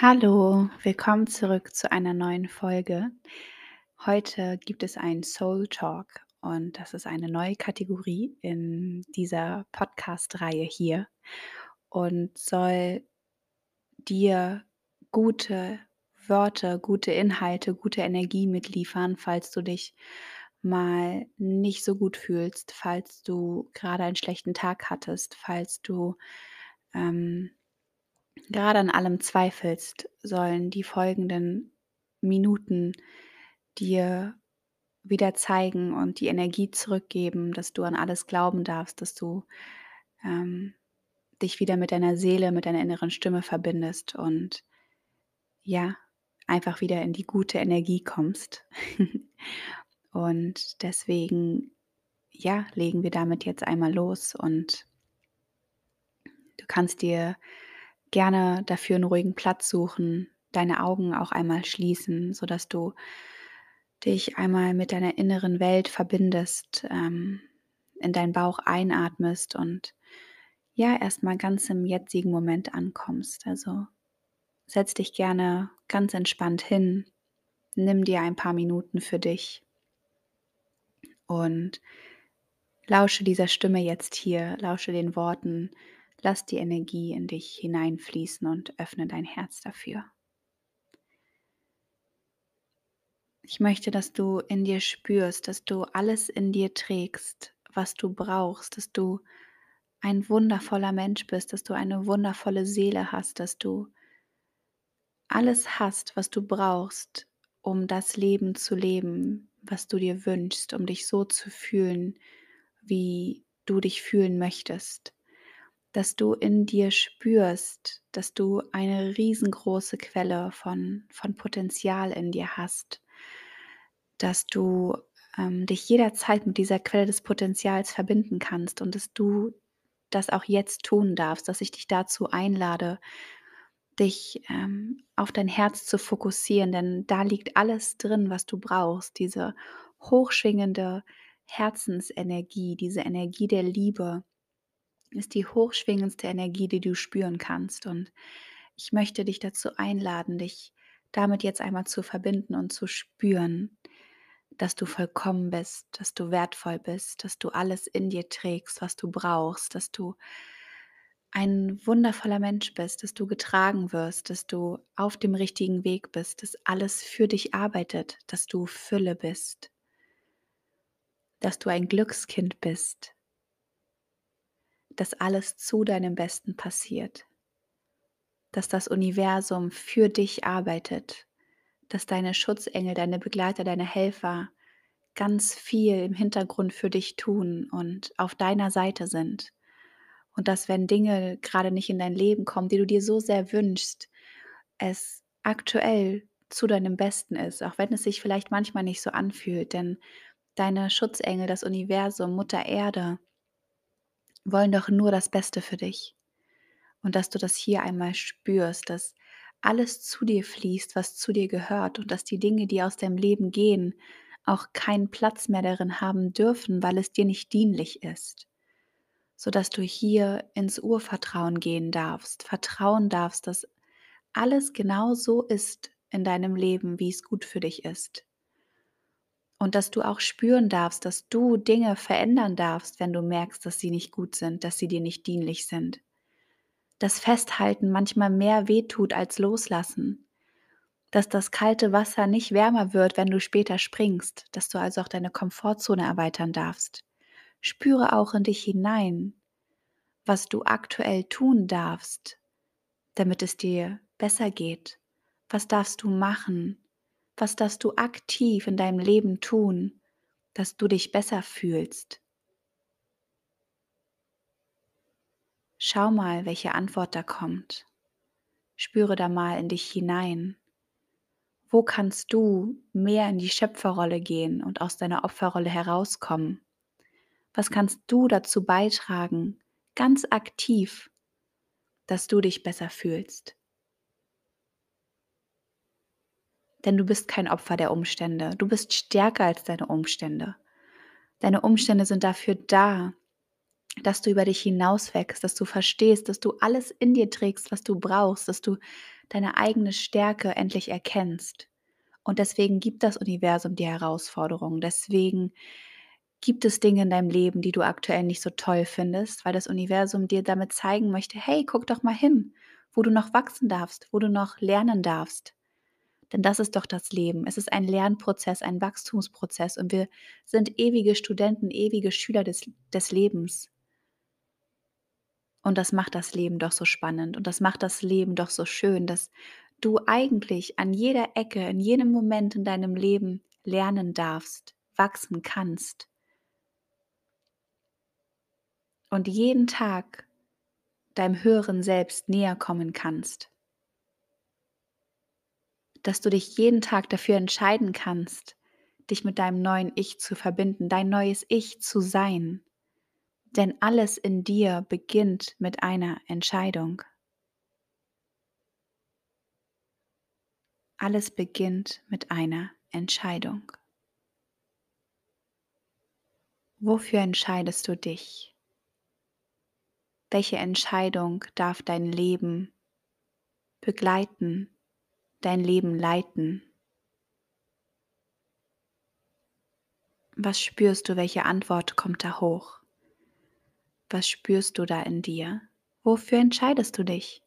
Hallo, willkommen zurück zu einer neuen Folge. Heute gibt es einen Soul Talk und das ist eine neue Kategorie in dieser Podcast-Reihe hier und soll dir gute Wörter, gute Inhalte, gute Energie mitliefern, falls du dich mal nicht so gut fühlst, falls du gerade einen schlechten Tag hattest, falls du ähm, gerade an allem zweifelst, sollen die folgenden Minuten dir wieder zeigen und die Energie zurückgeben, dass du an alles glauben darfst, dass du ähm, dich wieder mit deiner Seele, mit deiner inneren Stimme verbindest und ja, einfach wieder in die gute Energie kommst. und deswegen, ja, legen wir damit jetzt einmal los und du kannst dir gerne dafür einen ruhigen Platz suchen, deine Augen auch einmal schließen, sodass du dich einmal mit deiner inneren Welt verbindest, ähm, in deinen Bauch einatmest und ja, erstmal ganz im jetzigen Moment ankommst. Also setz dich gerne ganz entspannt hin, nimm dir ein paar Minuten für dich und lausche dieser Stimme jetzt hier, lausche den Worten, lass die Energie in dich hineinfließen und öffne dein Herz dafür. Ich möchte, dass du in dir spürst, dass du alles in dir trägst, was du brauchst, dass du ein wundervoller Mensch bist, dass du eine wundervolle Seele hast, dass du alles hast, was du brauchst, um das Leben zu leben, was du dir wünschst, um dich so zu fühlen, wie du dich fühlen möchtest. Dass du in dir spürst, dass du eine riesengroße Quelle von, von Potenzial in dir hast dass du ähm, dich jederzeit mit dieser Quelle des Potenzials verbinden kannst und dass du das auch jetzt tun darfst, dass ich dich dazu einlade, dich ähm, auf dein Herz zu fokussieren, denn da liegt alles drin, was du brauchst, diese hochschwingende Herzensenergie, diese Energie der Liebe ist die hochschwingendste Energie, die du spüren kannst. Und ich möchte dich dazu einladen, dich damit jetzt einmal zu verbinden und zu spüren, dass du vollkommen bist, dass du wertvoll bist, dass du alles in dir trägst, was du brauchst, dass du ein wundervoller Mensch bist, dass du getragen wirst, dass du auf dem richtigen Weg bist, dass alles für dich arbeitet, dass du Fülle bist, dass du ein Glückskind bist, dass alles zu deinem Besten passiert, dass das Universum für dich arbeitet, dass deine Schutzengel, deine Begleiter, deine Helfer ganz viel im Hintergrund für dich tun und auf deiner Seite sind. Und dass wenn Dinge gerade nicht in dein Leben kommen, die du dir so sehr wünschst, es aktuell zu deinem Besten ist, auch wenn es sich vielleicht manchmal nicht so anfühlt, denn deine Schutzengel, das Universum, Mutter Erde wollen doch nur das Beste für dich. Und dass du das hier einmal spürst, dass alles zu dir fließt, was zu dir gehört und dass die Dinge, die aus deinem Leben gehen, auch keinen Platz mehr darin haben dürfen, weil es dir nicht dienlich ist, sodass du hier ins Urvertrauen gehen darfst, vertrauen darfst, dass alles genau so ist in deinem Leben, wie es gut für dich ist. Und dass du auch spüren darfst, dass du Dinge verändern darfst, wenn du merkst, dass sie nicht gut sind, dass sie dir nicht dienlich sind dass Festhalten manchmal mehr wehtut als Loslassen, dass das kalte Wasser nicht wärmer wird, wenn du später springst, dass du also auch deine Komfortzone erweitern darfst. Spüre auch in dich hinein, was du aktuell tun darfst, damit es dir besser geht. Was darfst du machen? Was darfst du aktiv in deinem Leben tun, dass du dich besser fühlst? Schau mal, welche Antwort da kommt. Spüre da mal in dich hinein. Wo kannst du mehr in die Schöpferrolle gehen und aus deiner Opferrolle herauskommen? Was kannst du dazu beitragen, ganz aktiv, dass du dich besser fühlst? Denn du bist kein Opfer der Umstände. Du bist stärker als deine Umstände. Deine Umstände sind dafür da, dass du über dich hinaus wächst, dass du verstehst, dass du alles in dir trägst, was du brauchst, dass du deine eigene Stärke endlich erkennst. Und deswegen gibt das Universum die Herausforderungen. Deswegen gibt es Dinge in deinem Leben, die du aktuell nicht so toll findest, weil das Universum dir damit zeigen möchte, hey, guck doch mal hin, wo du noch wachsen darfst, wo du noch lernen darfst. Denn das ist doch das Leben. Es ist ein Lernprozess, ein Wachstumsprozess und wir sind ewige Studenten, ewige Schüler des, des Lebens. Und das macht das Leben doch so spannend und das macht das Leben doch so schön, dass du eigentlich an jeder Ecke, in jedem Moment in deinem Leben lernen darfst, wachsen kannst. Und jeden Tag deinem höheren Selbst näher kommen kannst. Dass du dich jeden Tag dafür entscheiden kannst, dich mit deinem neuen Ich zu verbinden, dein neues Ich zu sein. Denn alles in dir beginnt mit einer Entscheidung. Alles beginnt mit einer Entscheidung. Wofür entscheidest du dich? Welche Entscheidung darf dein Leben begleiten, dein Leben leiten? Was spürst du, welche Antwort kommt da hoch? Was spürst du da in dir? Wofür entscheidest du dich?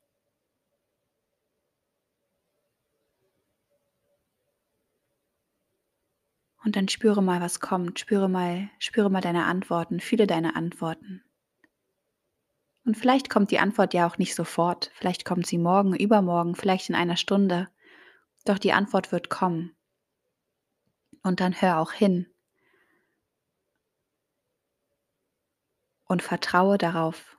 Und dann spüre mal, was kommt. Spüre mal, spüre mal deine Antworten, fühle deine Antworten. Und vielleicht kommt die Antwort ja auch nicht sofort. Vielleicht kommt sie morgen, übermorgen, vielleicht in einer Stunde. Doch die Antwort wird kommen. Und dann hör auch hin und vertraue darauf.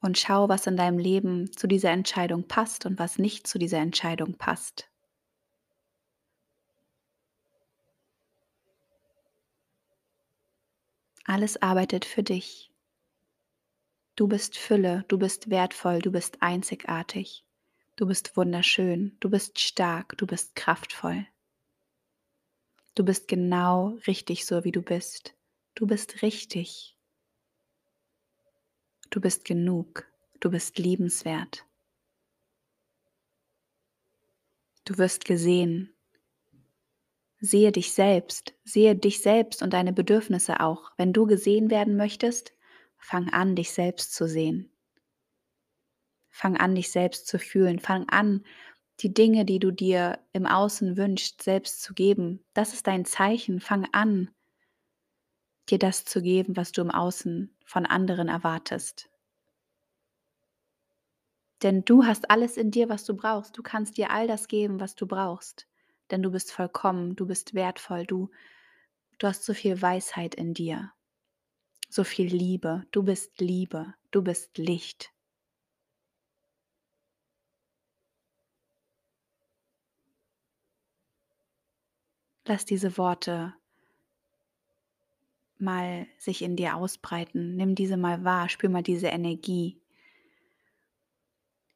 Und schau, was in deinem Leben zu dieser Entscheidung passt und was nicht zu dieser Entscheidung passt. Alles arbeitet für dich. Du bist Fülle, du bist wertvoll, du bist einzigartig, du bist wunderschön, du bist stark, du bist kraftvoll. Du bist genau richtig so, wie du bist. Du bist richtig. Du bist genug. Du bist liebenswert. Du wirst gesehen. Sehe dich selbst, sehe dich selbst und deine Bedürfnisse auch. Wenn du gesehen werden möchtest, fang an, dich selbst zu sehen. Fang an, dich selbst zu fühlen. Fang an, die Dinge, die du dir im Außen wünschst, selbst zu geben. Das ist dein Zeichen. Fang an, dir das zu geben, was du im Außen von anderen erwartest. Denn du hast alles in dir, was du brauchst. Du kannst dir all das geben, was du brauchst. Denn du bist vollkommen, du bist wertvoll, du, du hast so viel Weisheit in dir, so viel Liebe. Du bist Liebe, du bist Licht. Lass diese Worte mal sich in dir ausbreiten. Nimm diese mal wahr, spür mal diese Energie.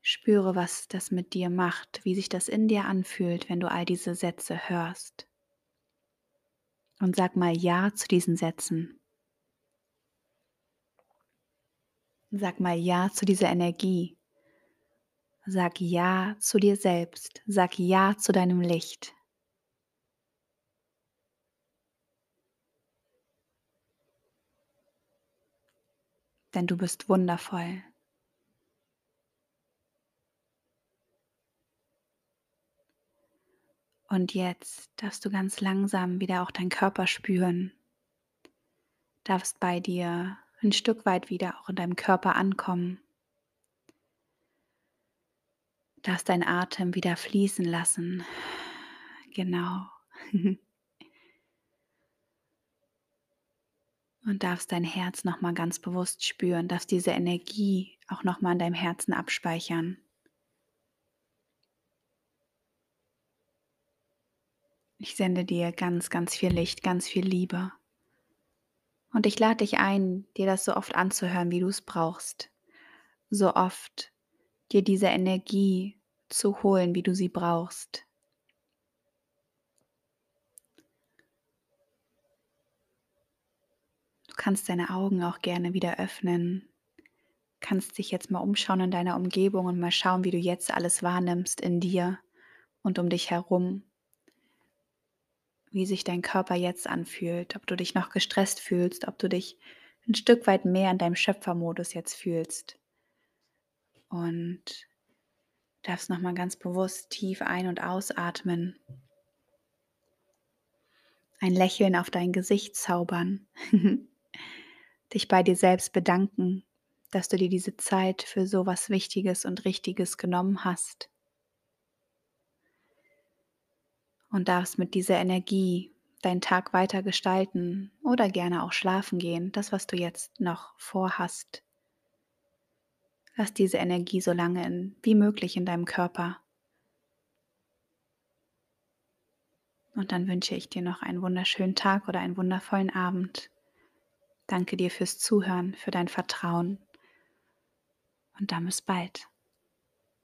Spüre, was das mit dir macht, wie sich das in dir anfühlt, wenn du all diese Sätze hörst. Und sag mal Ja zu diesen Sätzen. Sag mal Ja zu dieser Energie. Sag Ja zu dir selbst. Sag Ja zu deinem Licht. Denn du bist wundervoll. Und jetzt darfst du ganz langsam wieder auch deinen Körper spüren. Darfst bei dir ein Stück weit wieder auch in deinem Körper ankommen. Darfst deinen Atem wieder fließen lassen. Genau. und darfst dein Herz nochmal ganz bewusst spüren, darfst diese Energie auch nochmal in deinem Herzen abspeichern. Ich sende dir ganz, ganz viel Licht, ganz viel Liebe. Und ich lade dich ein, dir das so oft anzuhören, wie du es brauchst. So oft dir diese Energie zu holen, wie du sie brauchst. Kannst deine Augen auch gerne wieder öffnen. Kannst dich jetzt mal umschauen in deiner Umgebung und mal schauen, wie du jetzt alles wahrnimmst in dir und um dich herum. Wie sich dein Körper jetzt anfühlt, ob du dich noch gestresst fühlst, ob du dich ein Stück weit mehr in deinem Schöpfermodus jetzt fühlst. Und darfst nochmal ganz bewusst tief ein- und ausatmen. Ein Lächeln auf dein Gesicht zaubern. Dich bei dir selbst bedanken, dass du dir diese Zeit für so was Wichtiges und Richtiges genommen hast. Und darfst mit dieser Energie deinen Tag weiter gestalten oder gerne auch schlafen gehen, das, was du jetzt noch vorhast. Lass diese Energie so lange in, wie möglich in deinem Körper. Und dann wünsche ich dir noch einen wunderschönen Tag oder einen wundervollen Abend. Danke dir fürs Zuhören, für dein Vertrauen. Und dann bis bald.